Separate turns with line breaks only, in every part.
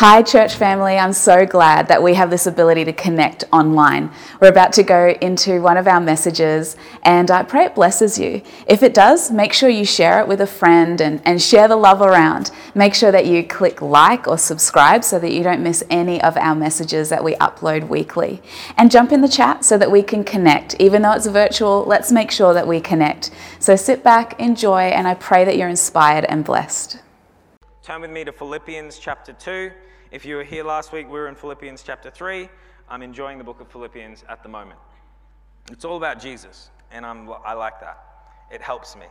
Hi, church family. I'm so glad that we have this ability to connect online. We're about to go into one of our messages, and I pray it blesses you. If it does, make sure you share it with a friend and, and share the love around. Make sure that you click like or subscribe so that you don't miss any of our messages that we upload weekly. And jump in the chat so that we can connect. Even though it's virtual, let's make sure that we connect. So sit back, enjoy, and I pray that you're inspired and blessed.
Turn with me to Philippians chapter 2. If you were here last week, we were in Philippians chapter 3. I'm enjoying the book of Philippians at the moment. It's all about Jesus, and I'm, I like that. It helps me.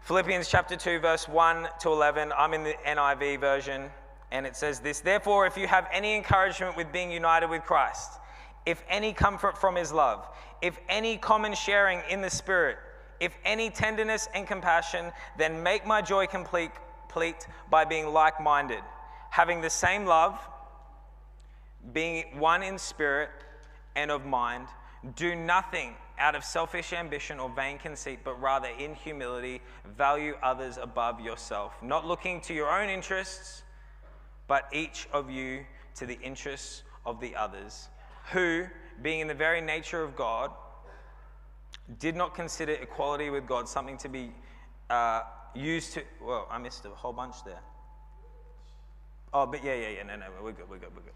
Philippians chapter 2, verse 1 to 11. I'm in the NIV version, and it says this Therefore, if you have any encouragement with being united with Christ, if any comfort from his love, if any common sharing in the Spirit, if any tenderness and compassion, then make my joy complete, complete by being like minded having the same love, being one in spirit and of mind. Do nothing out of selfish ambition or vain conceit, but rather in humility value others above yourself, not looking to your own interests, but each of you to the interests of the others, who, being in the very nature of God, did not consider equality with God something to be uh, used to. Well, I missed a whole bunch there. Oh, but yeah, yeah, yeah. No, no, we're good, we're good, we're good.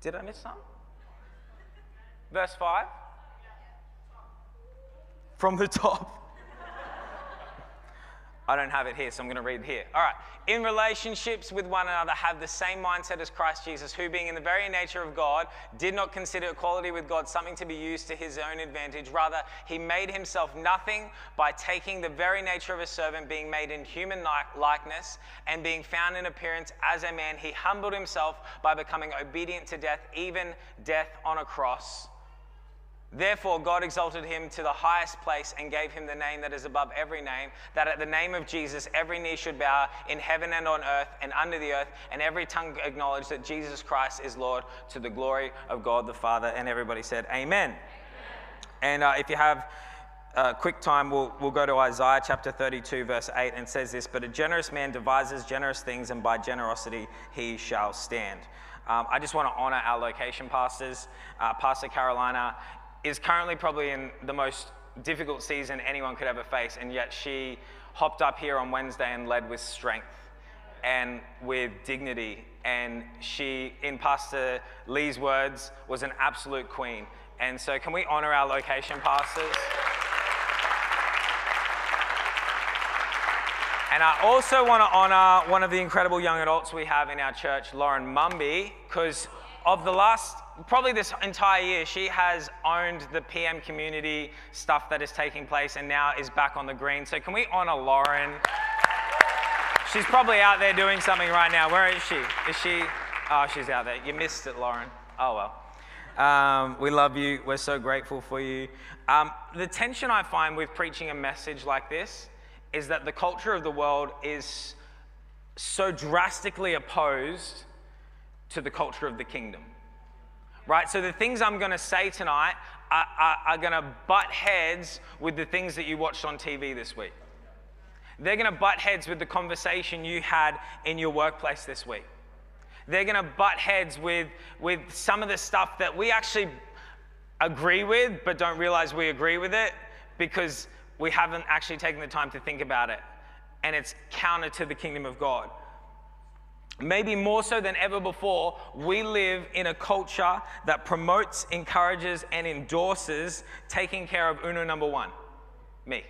Did I miss some? Verse 5? From the top. I don't have it here, so I'm going to read it here. All right. In relationships with one another, have the same mindset as Christ Jesus, who, being in the very nature of God, did not consider equality with God something to be used to his own advantage. Rather, he made himself nothing by taking the very nature of a servant, being made in human likeness, and being found in appearance as a man. He humbled himself by becoming obedient to death, even death on a cross. Therefore, God exalted him to the highest place and gave him the name that is above every name, that at the name of Jesus every knee should bow in heaven and on earth and under the earth, and every tongue acknowledge that Jesus Christ is Lord to the glory of God the Father. And everybody said, Amen. Amen. And uh, if you have a uh, quick time, we'll, we'll go to Isaiah chapter 32, verse 8, and says this But a generous man devises generous things, and by generosity he shall stand. Um, I just want to honor our location pastors. Uh, Pastor Carolina is currently probably in the most difficult season anyone could ever face, and yet she hopped up here on Wednesday and led with strength and with dignity. And she, in Pastor Lee's words, was an absolute queen. And so, can we honor our location pastors? And I also want to honor one of the incredible young adults we have in our church, Lauren Mumby, because of the last probably this entire year, she has owned the PM community stuff that is taking place and now is back on the green. So, can we honor Lauren? She's probably out there doing something right now. Where is she? Is she? Oh, she's out there. You missed it, Lauren. Oh, well. Um, we love you. We're so grateful for you. Um, the tension I find with preaching a message like this is that the culture of the world is so drastically opposed to the culture of the kingdom right? So the things I'm going to say tonight are, are, are going to butt heads with the things that you watched on TV this week. They're going to butt heads with the conversation you had in your workplace this week. They're going to butt heads with, with some of the stuff that we actually agree with, but don't realize we agree with it because we haven't actually taken the time to think about it. And it's counter to the kingdom of God. Maybe more so than ever before, we live in a culture that promotes, encourages, and endorses taking care of uno number one me.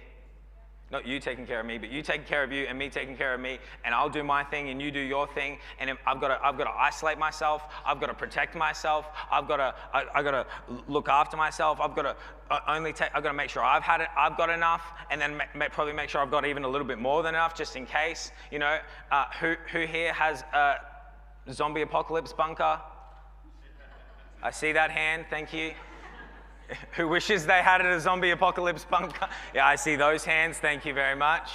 Not you taking care of me, but you taking care of you and me taking care of me, and I'll do my thing and you do your thing. And I've got to, I've got to isolate myself. I've got to protect myself. I've got to, I, have got to look after myself. I've got to uh, only take, I've got to make sure I've had it, I've got enough, and then ma- probably make sure I've got even a little bit more than enough just in case. You know, uh, who, who here has a zombie apocalypse bunker? I see that hand. Thank you. who wishes they had it a zombie apocalypse bunker. Yeah, I see those hands. Thank you very much.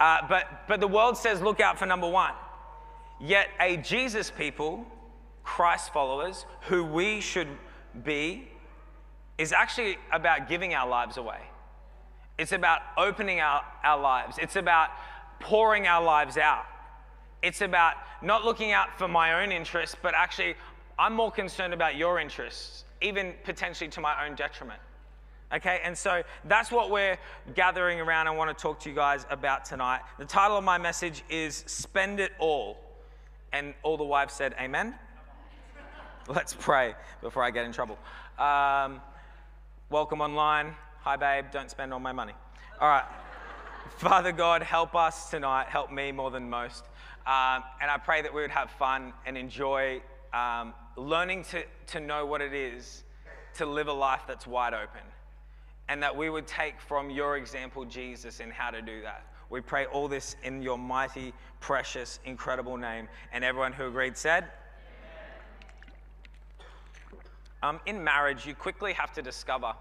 Uh, but, but the world says look out for number one. Yet, a Jesus people, Christ followers, who we should be, is actually about giving our lives away. It's about opening our, our lives, it's about pouring our lives out. It's about not looking out for my own interests, but actually, I'm more concerned about your interests, even potentially to my own detriment. Okay, and so that's what we're gathering around and want to talk to you guys about tonight. The title of my message is Spend It All. And all the wives said, Amen. Let's pray before I get in trouble. Um, welcome online. Hi, babe. Don't spend all my money. All right. Father God, help us tonight. Help me more than most. Um, and I pray that we would have fun and enjoy um, learning to, to know what it is to live a life that's wide open and that we would take from your example, Jesus, in how to do that. We pray all this in your mighty, precious, incredible name. And everyone who agreed said, um, in marriage, you quickly have to discover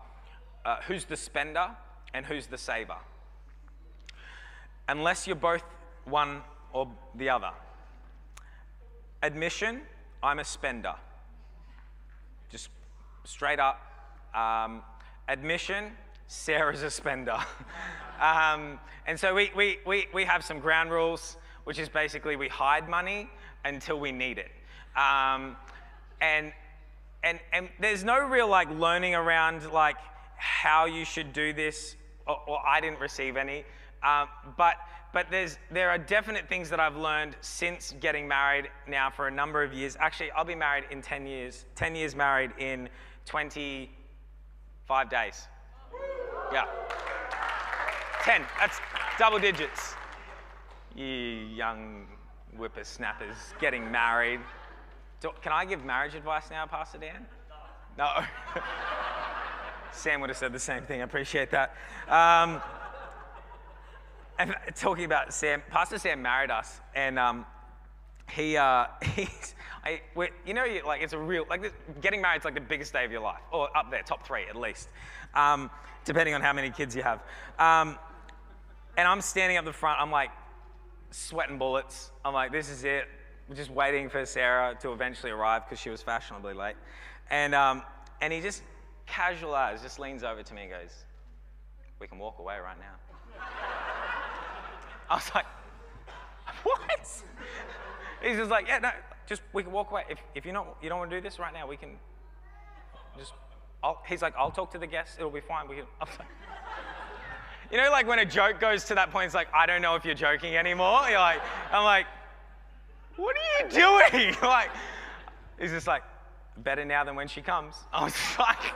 uh, who's the spender and who's the saver. Unless you're both one or the other. Admission, I'm a spender. Just straight up. Um, admission, Sarah's a spender. um, and so we, we, we, we have some ground rules, which is basically we hide money until we need it. Um, and, and, and there's no real like learning around like how you should do this, or, or I didn't receive any. Um, but but there are definite things that I've learned since getting married now for a number of years. Actually, I'll be married in 10 years, 10 years married in 25 days. Yeah. Ten. That's double digits. You young whippersnappers getting married. Do, can I give marriage advice now, Pastor Dan? No. Sam would have said the same thing. I appreciate that. Um, talking about Sam, Pastor Sam married us, and um, he uh, he's I, you know, like it's a real, like this, getting married is like the biggest day of your life, or up there, top three at least, um, depending on how many kids you have. Um, and I'm standing up the front, I'm like sweating bullets. I'm like, this is it. We're just waiting for Sarah to eventually arrive because she was fashionably late. And, um, and he just, casual as, just leans over to me and goes, we can walk away right now. I was like, what? He's just like, yeah, no, just we can walk away. If, if you don't you don't want to do this right now, we can just. I'll, he's like, I'll talk to the guests. It'll be fine. We can. Like, you know, like when a joke goes to that point, it's like I don't know if you're joking anymore. You're like, I'm like, what are you doing? like, he's just like, better now than when she comes. I was like.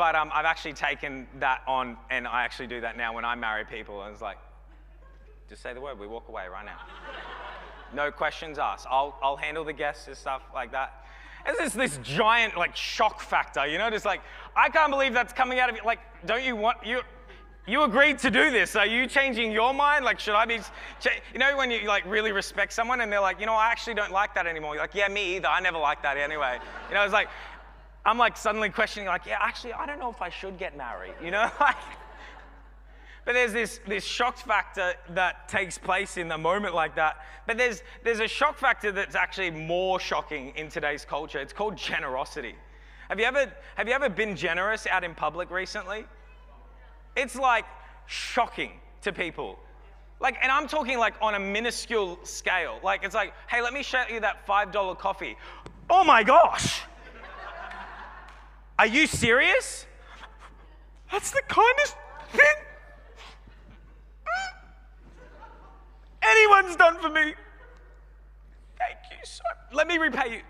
But um, I've actually taken that on, and I actually do that now when I marry people. And it's like, just say the word, we walk away right now no questions asked. I'll, I'll handle the guests and stuff like that. And there's this giant like shock factor, you know, just like, I can't believe that's coming out of you. Like, don't you want, you, you agreed to do this. Are you changing your mind? Like, should I be, you know, when you like really respect someone and they're like, you know, I actually don't like that anymore. You're like, yeah, me either. I never liked that anyway. You know, it's like, I'm like suddenly questioning, like, yeah, actually, I don't know if I should get married, you know? Like, but there's this, this shock factor that takes place in a moment like that. But there's, there's a shock factor that's actually more shocking in today's culture. It's called generosity. Have you ever, have you ever been generous out in public recently? It's like shocking to people. Like, and I'm talking like on a minuscule scale. Like, it's like, hey, let me show you that $5 coffee. Oh my gosh! Are you serious? That's the kindest thing anyone's done for me. Thank you so Let me repay you.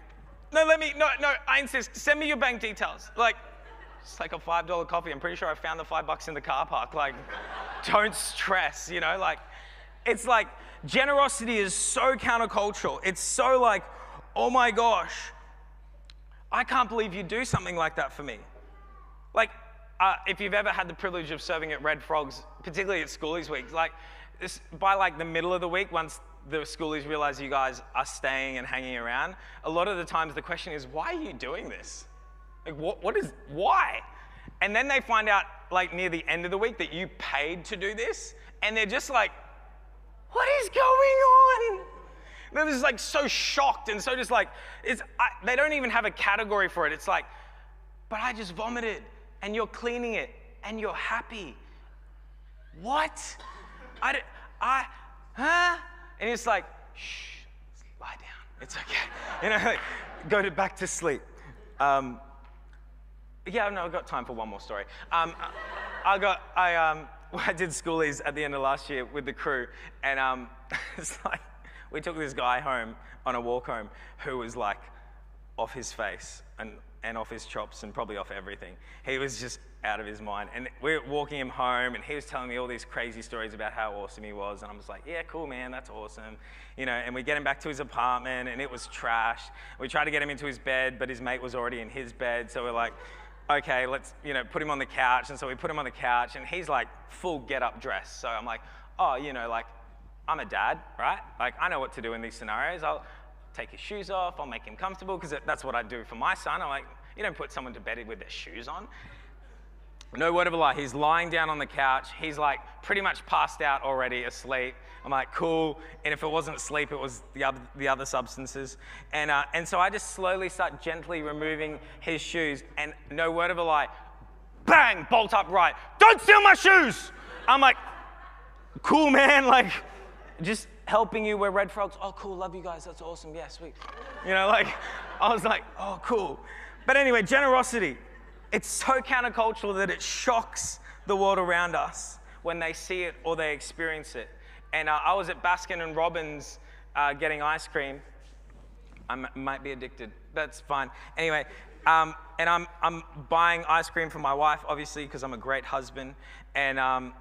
No, let me, no, no, I insist. Send me your bank details. Like, it's like a $5 coffee. I'm pretty sure I found the five bucks in the car park. Like, don't stress, you know? Like, it's like generosity is so countercultural. It's so like, oh my gosh, I can't believe you do something like that for me. Like, uh, if you've ever had the privilege of serving at Red Frogs, particularly at Schoolies Week, like this, by like the middle of the week, once the schoolies realize you guys are staying and hanging around, a lot of the times the question is, why are you doing this? Like, what, what is, why? And then they find out, like, near the end of the week that you paid to do this, and they're just like, what is going on? They're just like so shocked and so just like, it's, I, they don't even have a category for it. It's like, but I just vomited, and you're cleaning it, and you're happy. What? I, I, huh? And he's like, shh, lie down. It's okay. You know, like, go to back to sleep. Um, yeah, no, I've got time for one more story. Um, I got, I, um, I did schoolies at the end of last year with the crew, and um, it's like, we took this guy home on a walk home who was like off his face and, and off his chops and probably off everything. He was just out of his mind. And we are walking him home, and he was telling me all these crazy stories about how awesome he was. And I was like, yeah, cool, man, that's awesome. You know, and we get him back to his apartment, and it was trash. We tried to get him into his bed, but his mate was already in his bed. So we're like, okay, let's, you know, put him on the couch. And so we put him on the couch, and he's like full get up dress. So I'm like, oh, you know, like, I'm a dad, right? Like, I know what to do in these scenarios. I'll take his shoes off, I'll make him comfortable, because that's what I do for my son. I'm like, you don't put someone to bed with their shoes on. No word of a lie. He's lying down on the couch. He's like pretty much passed out already, asleep. I'm like, cool. And if it wasn't sleep, it was the other, the other substances. And, uh, and so I just slowly start gently removing his shoes. And no word of a lie, bang, bolt upright. Don't steal my shoes. I'm like, cool, man. Like, just helping you where red frogs. Oh, cool. Love you guys. That's awesome. Yeah, sweet. You know, like, I was like, oh, cool. But anyway, generosity. It's so countercultural that it shocks the world around us when they see it or they experience it. And uh, I was at Baskin and Robbins uh, getting ice cream. I m- might be addicted. That's fine. Anyway, um, and I'm, I'm buying ice cream for my wife, obviously, because I'm a great husband. And, um,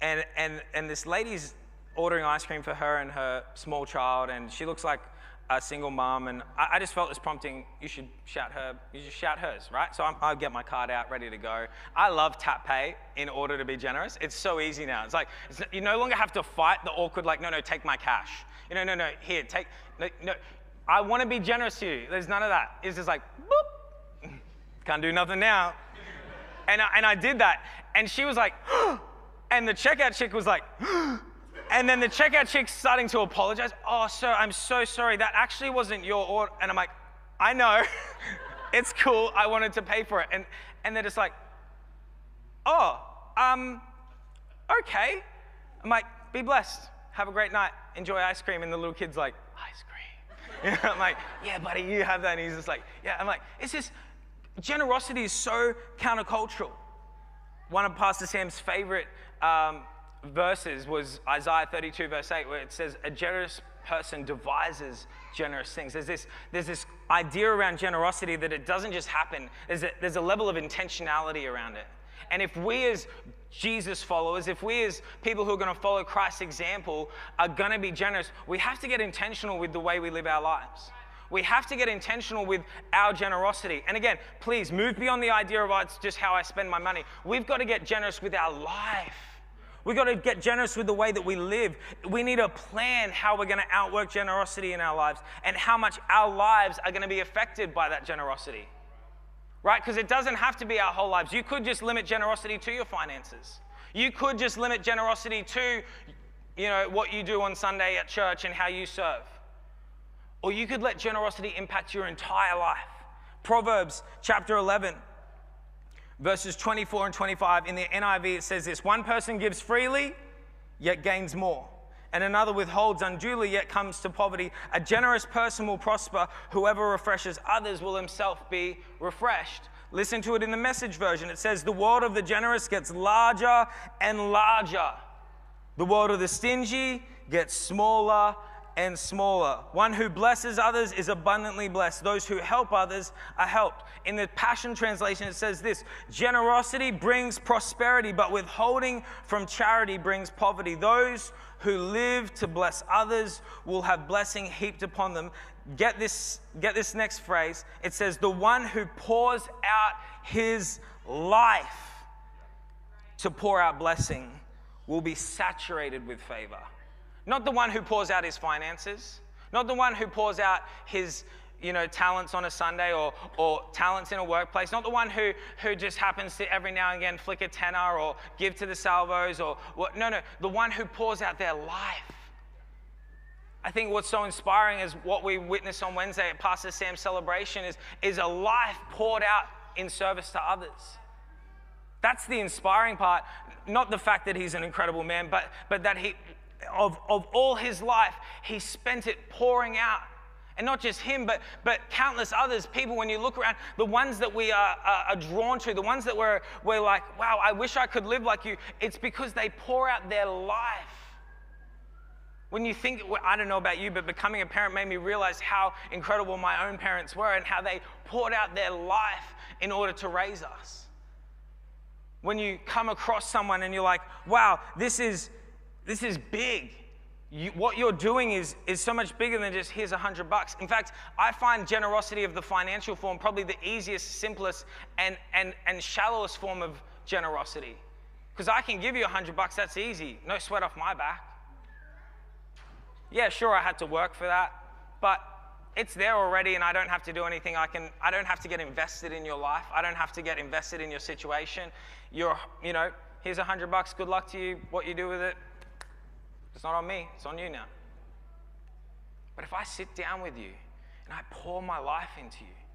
and, and, and this lady's ordering ice cream for her and her small child, and she looks like a single mom, and I, I, just felt this prompting. You should shout her. You should shout hers, right? So i will get my card out, ready to go. I love tap pay in order to be generous. It's so easy now. It's like it's, you no longer have to fight the awkward. Like, no, no, take my cash. You know, no, no, here, take. No, no. I want to be generous to you. There's none of that. It's just like, boop. Can't do nothing now. And I, and I did that, and she was like, oh, and the checkout chick was like. And then the checkout chick's starting to apologize. Oh, sir, I'm so sorry. That actually wasn't your order. And I'm like, I know. it's cool. I wanted to pay for it. And, and they're just like, oh, um, okay. I'm like, be blessed. Have a great night. Enjoy ice cream. And the little kid's like, ice cream. You know, I'm like, yeah, buddy, you have that. And he's just like, yeah. I'm like, it's just, generosity is so countercultural. One of Pastor Sam's favorite um, verses was Isaiah 32, verse 8, where it says, A generous person devises generous things. There's this, there's this idea around generosity that it doesn't just happen, there's a, there's a level of intentionality around it. And if we, as Jesus followers, if we, as people who are going to follow Christ's example, are going to be generous, we have to get intentional with the way we live our lives. We have to get intentional with our generosity. And again, please move beyond the idea of oh, it's just how I spend my money. We've got to get generous with our life. We've got to get generous with the way that we live. We need to plan how we're going to outwork generosity in our lives and how much our lives are going to be affected by that generosity. Right? Because it doesn't have to be our whole lives. You could just limit generosity to your finances. You could just limit generosity to you know what you do on Sunday at church and how you serve. Or you could let generosity impact your entire life. Proverbs chapter 11 verses 24 and 25. In the NIV, it says this One person gives freely, yet gains more. And another withholds unduly, yet comes to poverty. A generous person will prosper. Whoever refreshes others will himself be refreshed. Listen to it in the message version. It says, The world of the generous gets larger and larger. The world of the stingy gets smaller and smaller. One who blesses others is abundantly blessed. Those who help others are helped. In the Passion Translation, it says this Generosity brings prosperity, but withholding from charity brings poverty. Those who live to bless others will have blessing heaped upon them. Get this, get this next phrase. It says, The one who pours out his life to pour out blessing will be saturated with favor. Not the one who pours out his finances, not the one who pours out his you know, talents on a Sunday or, or talents in a workplace, not the one who, who just happens to every now and again flick a tenner or give to the salvos or what. No, no, the one who pours out their life. I think what's so inspiring is what we witnessed on Wednesday at Pastor Sam's celebration is, is a life poured out in service to others. That's the inspiring part, not the fact that he's an incredible man, but, but that he, of, of all his life, he spent it pouring out. And not just him, but, but countless others, people, when you look around, the ones that we are, are, are drawn to, the ones that we're, we're like, wow, I wish I could live like you, it's because they pour out their life. When you think, I don't know about you, but becoming a parent made me realize how incredible my own parents were and how they poured out their life in order to raise us. When you come across someone and you're like, wow, this is, this is big. You, what you're doing is, is so much bigger than just here's a hundred bucks. In fact, I find generosity of the financial form probably the easiest, simplest, and, and, and shallowest form of generosity. Because I can give you a hundred bucks, that's easy. No sweat off my back. Yeah, sure, I had to work for that, but it's there already and I don't have to do anything. I can I don't have to get invested in your life. I don't have to get invested in your situation. You're, you know, here's a hundred bucks, good luck to you. What you do with it, it's not on me, it's on you now. But if I sit down with you and I pour my life into you,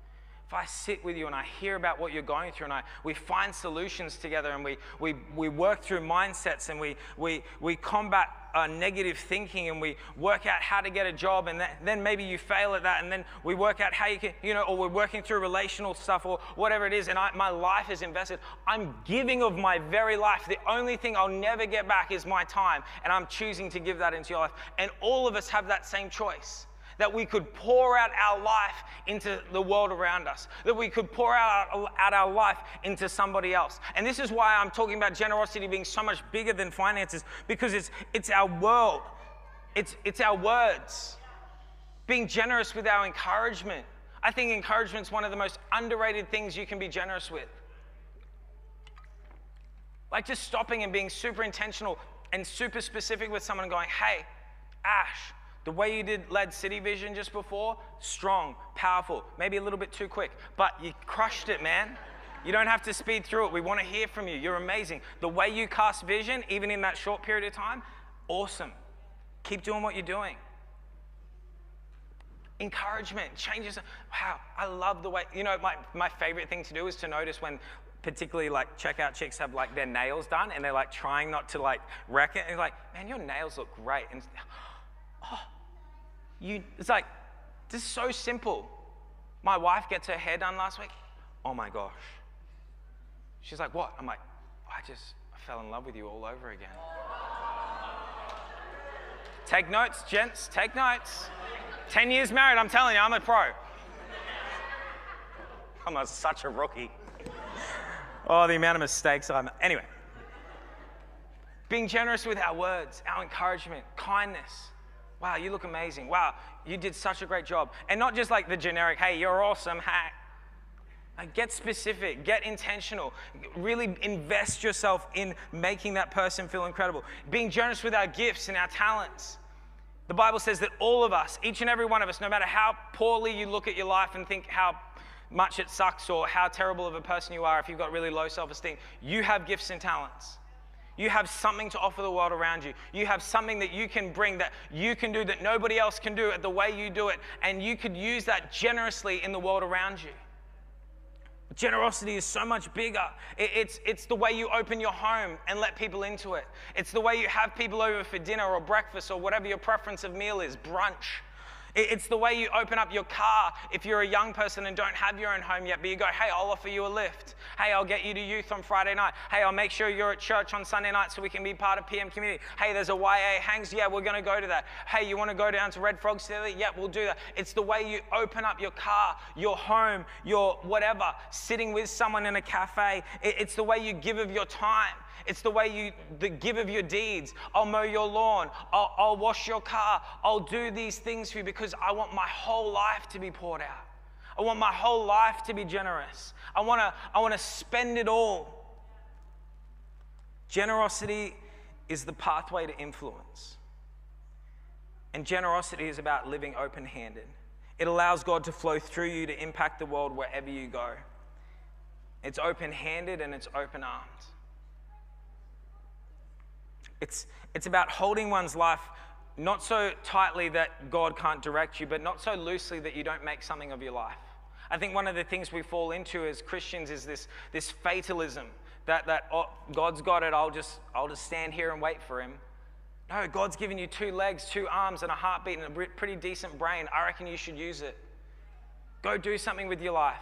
if I sit with you and I hear about what you're going through and I, we find solutions together and we, we, we work through mindsets and we, we, we combat uh, negative thinking and we work out how to get a job and that, then maybe you fail at that and then we work out how you can, you know, or we're working through relational stuff or whatever it is and I, my life is invested. I'm giving of my very life. The only thing I'll never get back is my time and I'm choosing to give that into your life. And all of us have that same choice that we could pour out our life into the world around us, that we could pour out, out our life into somebody else. And this is why I'm talking about generosity being so much bigger than finances, because it's, it's our world, it's, it's our words. Being generous with our encouragement. I think encouragement is one of the most underrated things you can be generous with. Like just stopping and being super intentional and super specific with someone and going, hey, Ash, the way you did led City Vision just before, strong, powerful, maybe a little bit too quick, but you crushed it, man. You don't have to speed through it. We want to hear from you. You're amazing. The way you cast vision, even in that short period of time, awesome. Keep doing what you're doing. Encouragement changes. Wow, I love the way, you know, my, my favorite thing to do is to notice when particularly like checkout chicks have like their nails done and they're like trying not to like wreck it. And like, man, your nails look great. And oh, you, it's like, this is so simple. My wife gets her hair done last week. Oh my gosh. She's like, what? I'm like, I just fell in love with you all over again. take notes, gents, take notes. 10 years married, I'm telling you, I'm a pro. I'm a, such a rookie. Oh, the amount of mistakes I'm. Anyway, being generous with our words, our encouragement, kindness, Wow, you look amazing. Wow, you did such a great job. And not just like the generic, hey, you're awesome, hack. Like get specific, get intentional, really invest yourself in making that person feel incredible. Being generous with our gifts and our talents. The Bible says that all of us, each and every one of us, no matter how poorly you look at your life and think how much it sucks or how terrible of a person you are, if you've got really low self esteem, you have gifts and talents. You have something to offer the world around you. You have something that you can bring that you can do that nobody else can do it the way you do it. And you could use that generously in the world around you. Generosity is so much bigger. It's, it's the way you open your home and let people into it. It's the way you have people over for dinner or breakfast or whatever your preference of meal is, brunch. It's the way you open up your car if you're a young person and don't have your own home yet, but you go, hey, I'll offer you a lift. Hey, I'll get you to youth on Friday night. Hey, I'll make sure you're at church on Sunday night so we can be part of PM community. Hey, there's a YA hangs. Yeah, we're going to go to that. Hey, you want to go down to Red Frogs together? Yeah, we'll do that. It's the way you open up your car, your home, your whatever, sitting with someone in a cafe. It's the way you give of your time. It's the way you the give of your deeds. I'll mow your lawn. I'll, I'll wash your car. I'll do these things for you because I want my whole life to be poured out. I want my whole life to be generous. I want to I want to spend it all. Generosity is the pathway to influence. And generosity is about living open handed. It allows God to flow through you to impact the world wherever you go. It's open handed and it's open armed. It's, it's about holding one's life not so tightly that God can't direct you, but not so loosely that you don't make something of your life. I think one of the things we fall into as Christians is this, this fatalism that, that oh, God's got it, I'll just, I'll just stand here and wait for Him. No, God's given you two legs, two arms, and a heartbeat and a pretty decent brain. I reckon you should use it. Go do something with your life.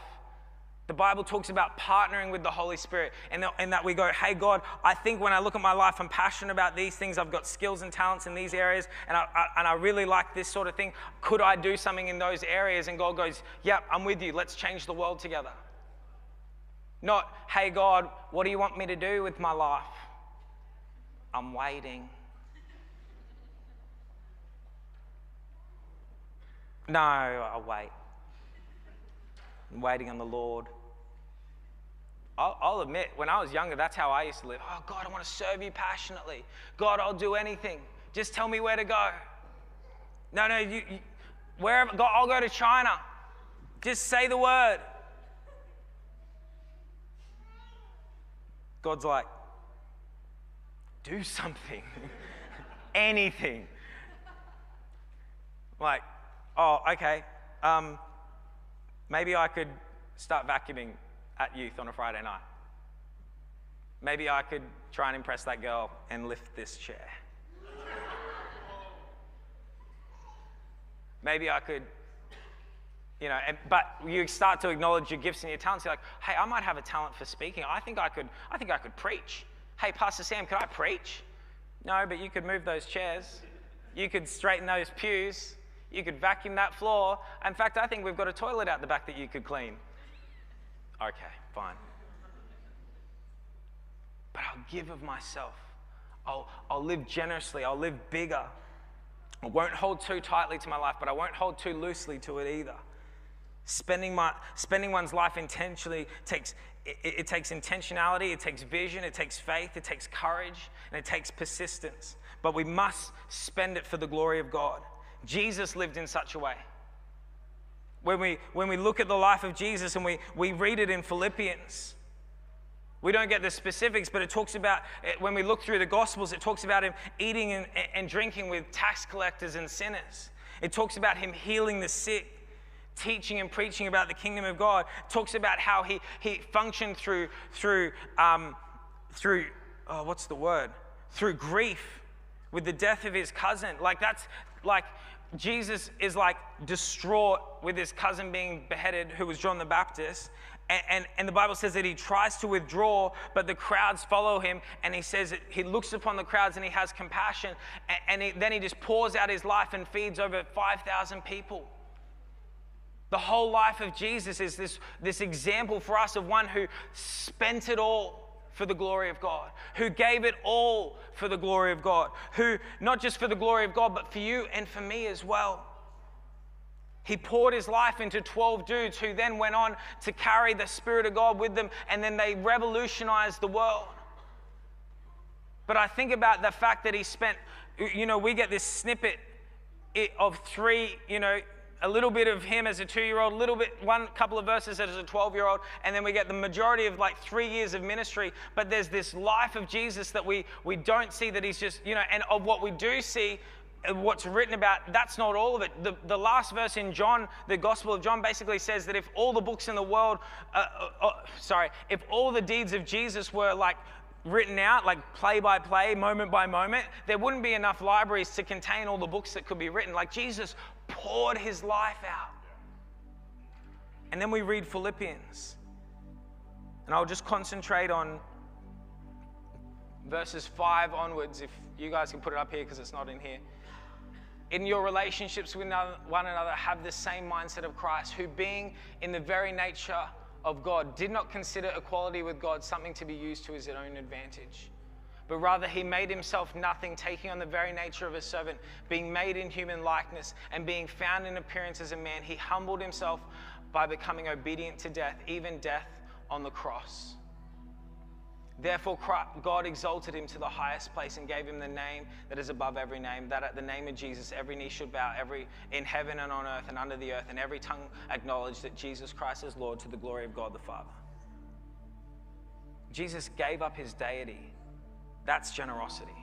The Bible talks about partnering with the Holy Spirit and, and that we go, hey, God, I think when I look at my life, I'm passionate about these things. I've got skills and talents in these areas, and I, I, and I really like this sort of thing. Could I do something in those areas? And God goes, yep, I'm with you. Let's change the world together. Not, hey, God, what do you want me to do with my life? I'm waiting. No, I'll wait. I'm waiting on the Lord. I'll, I'll, admit, when I was younger, that's how I used to live. Oh, God, I want to serve you passionately. God, I'll do anything. Just tell me where to go. No, no, you, you wherever, God, I'll go to China. Just say the word. God's like, do something, anything. Like, oh, okay, um, maybe I could start vacuuming at youth on a Friday night. Maybe I could try and impress that girl and lift this chair. Maybe I could, you know, and, but you start to acknowledge your gifts and your talents. You're like, hey, I might have a talent for speaking. I think I could, I think I could preach. Hey, Pastor Sam, could I preach? No, but you could move those chairs. You could straighten those pews. You could vacuum that floor. In fact, I think we've got a toilet out the back that you could clean. Okay, fine. But I'll give of myself. I'll, I'll live generously. I'll live bigger. I won't hold too tightly to my life, but I won't hold too loosely to it either. Spending, my, spending one's life intentionally takes, it, it takes intentionality, it takes vision, it takes faith, it takes courage, and it takes persistence. But we must spend it for the glory of God. Jesus lived in such a way. When we, when we look at the life of Jesus and we, we read it in Philippians, we don't get the specifics, but it talks about, when we look through the Gospels, it talks about him eating and, and drinking with tax collectors and sinners. It talks about him healing the sick, teaching and preaching about the kingdom of God. It talks about how he, he functioned through, through, um, through oh, what's the word? Through grief with the death of his cousin. Like that's, like Jesus is like distraught with his cousin being beheaded, who was John the Baptist. And, and, and, the Bible says that he tries to withdraw, but the crowds follow him. And he says that he looks upon the crowds and he has compassion. And, and he, then he just pours out his life and feeds over 5,000 people. The whole life of Jesus is this, this example for us of one who spent it all for the glory of God, who gave it all for the glory of God, who, not just for the glory of God, but for you and for me as well. He poured his life into 12 dudes who then went on to carry the Spirit of God with them, and then they revolutionized the world. But I think about the fact that he spent, you know, we get this snippet of three, you know, a little bit of him as a two year old, a little bit, one couple of verses as a 12 year old, and then we get the majority of like three years of ministry. But there's this life of Jesus that we, we don't see that he's just, you know, and of what we do see, uh, what's written about, that's not all of it. The, the last verse in John, the Gospel of John, basically says that if all the books in the world, uh, uh, uh, sorry, if all the deeds of Jesus were like written out, like play by play, moment by moment, there wouldn't be enough libraries to contain all the books that could be written. Like Jesus poured his life out. And then we read Philippians. And I'll just concentrate on verses 5 onwards, if you guys can put it up here because it's not in here. In your relationships with one another, have the same mindset of Christ, who, being in the very nature of God, did not consider equality with God something to be used to his own advantage but rather he made himself nothing, taking on the very nature of a servant, being made in human likeness, and being found in appearance as a man, he humbled himself by becoming obedient to death, even death on the cross. Therefore, God exalted him to the highest place and gave him the name that is above every name, that at the name of Jesus every knee should bow, every in heaven and on earth and under the earth, and every tongue acknowledge that Jesus Christ is Lord to the glory of God the Father. Jesus gave up his deity that's generosity.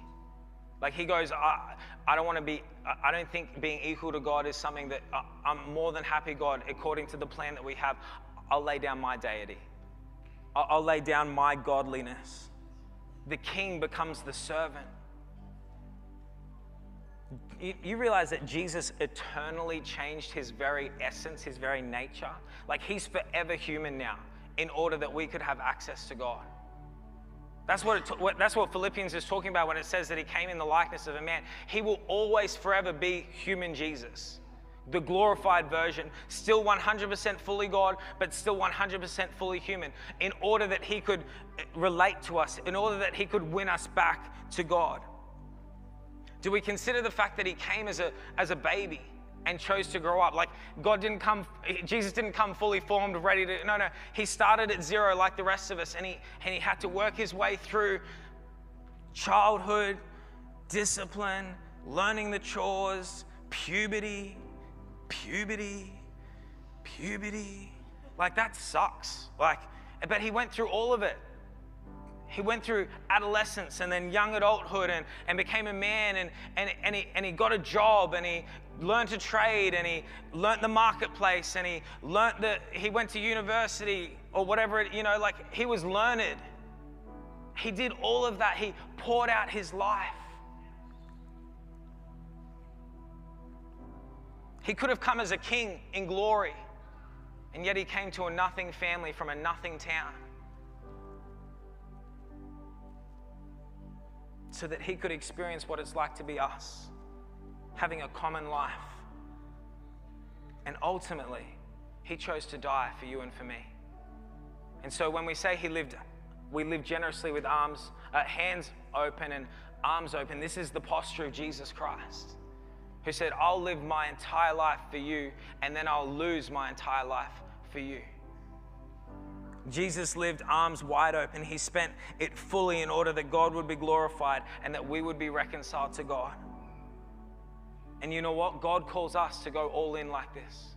Like he goes, I, I don't want to be, I don't think being equal to God is something that uh, I'm more than happy, God, according to the plan that we have, I'll lay down my deity. I'll, I'll lay down my godliness. The king becomes the servant. You, you realize that Jesus eternally changed his very essence, his very nature? Like he's forever human now in order that we could have access to God. That's what, it, that's what Philippians is talking about when it says that he came in the likeness of a man. He will always forever be human Jesus, the glorified version, still 100% fully God, but still 100% fully human, in order that he could eh, relate to us, in order that he could win us back to God. Do we consider the fact that he came as a, as a baby? And chose to grow up. Like God didn't come, Jesus didn't come fully formed, ready to, no, no. He started at zero like the rest of us and he, and he had to work his way through childhood, discipline, learning the chores, puberty, puberty, puberty. Like that sucks. Like, but he went through all of it. He went through adolescence and then young adulthood and, and became a man and, and, and, he, and he got a job and he learned to trade and he learned the marketplace and he learned that he went to university or whatever, it, you know, like he was learned. He did all of that. He poured out his life. He could have come as a king in glory, and yet he came to a nothing family from a nothing town. So that he could experience what it's like to be us, having a common life. And ultimately, he chose to die for you and for me. And so when we say he lived, we live generously with arms, uh, hands open and arms open, this is the posture of Jesus Christ, who said, I'll live my entire life for you, and then I'll lose my entire life for you. Jesus lived arms wide open. He spent it fully in order that God would be glorified and that we would be reconciled to God. And you know what? God calls us to go all in like this.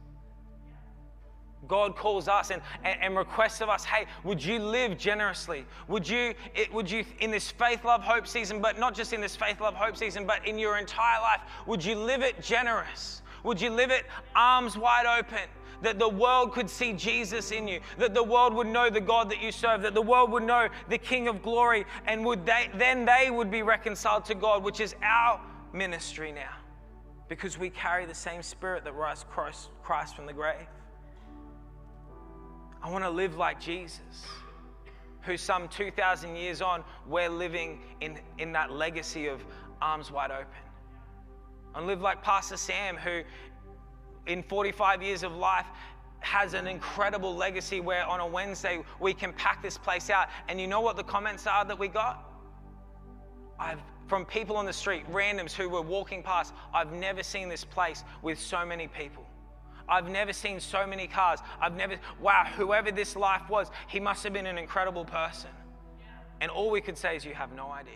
God calls us and, and, and, requests of us, hey, would you live generously? Would you, it, would you, in this faith, love, hope season, but not just in this faith, love, hope season, but in your entire life, would you live it generous? Would you live it arms wide open? That the world could see Jesus in you, that the world would know the God that you serve, that the world would know the King of glory, and would they, then they would be reconciled to God, which is our ministry now, because we carry the same spirit that raised Christ from the grave. I want to live like Jesus, who some 2,000 years on, we're living in, in that legacy of arms wide open and live like Pastor Sam, who in 45 years of life has an incredible legacy where on a Wednesday we can pack this place out. And you know what the comments are that we got? I've from people on the street, randoms who were walking past, I've never seen this place with so many people. I've never seen so many cars. I've never, wow, whoever this life was, he must have been an incredible person. And all we could say is, You have no idea.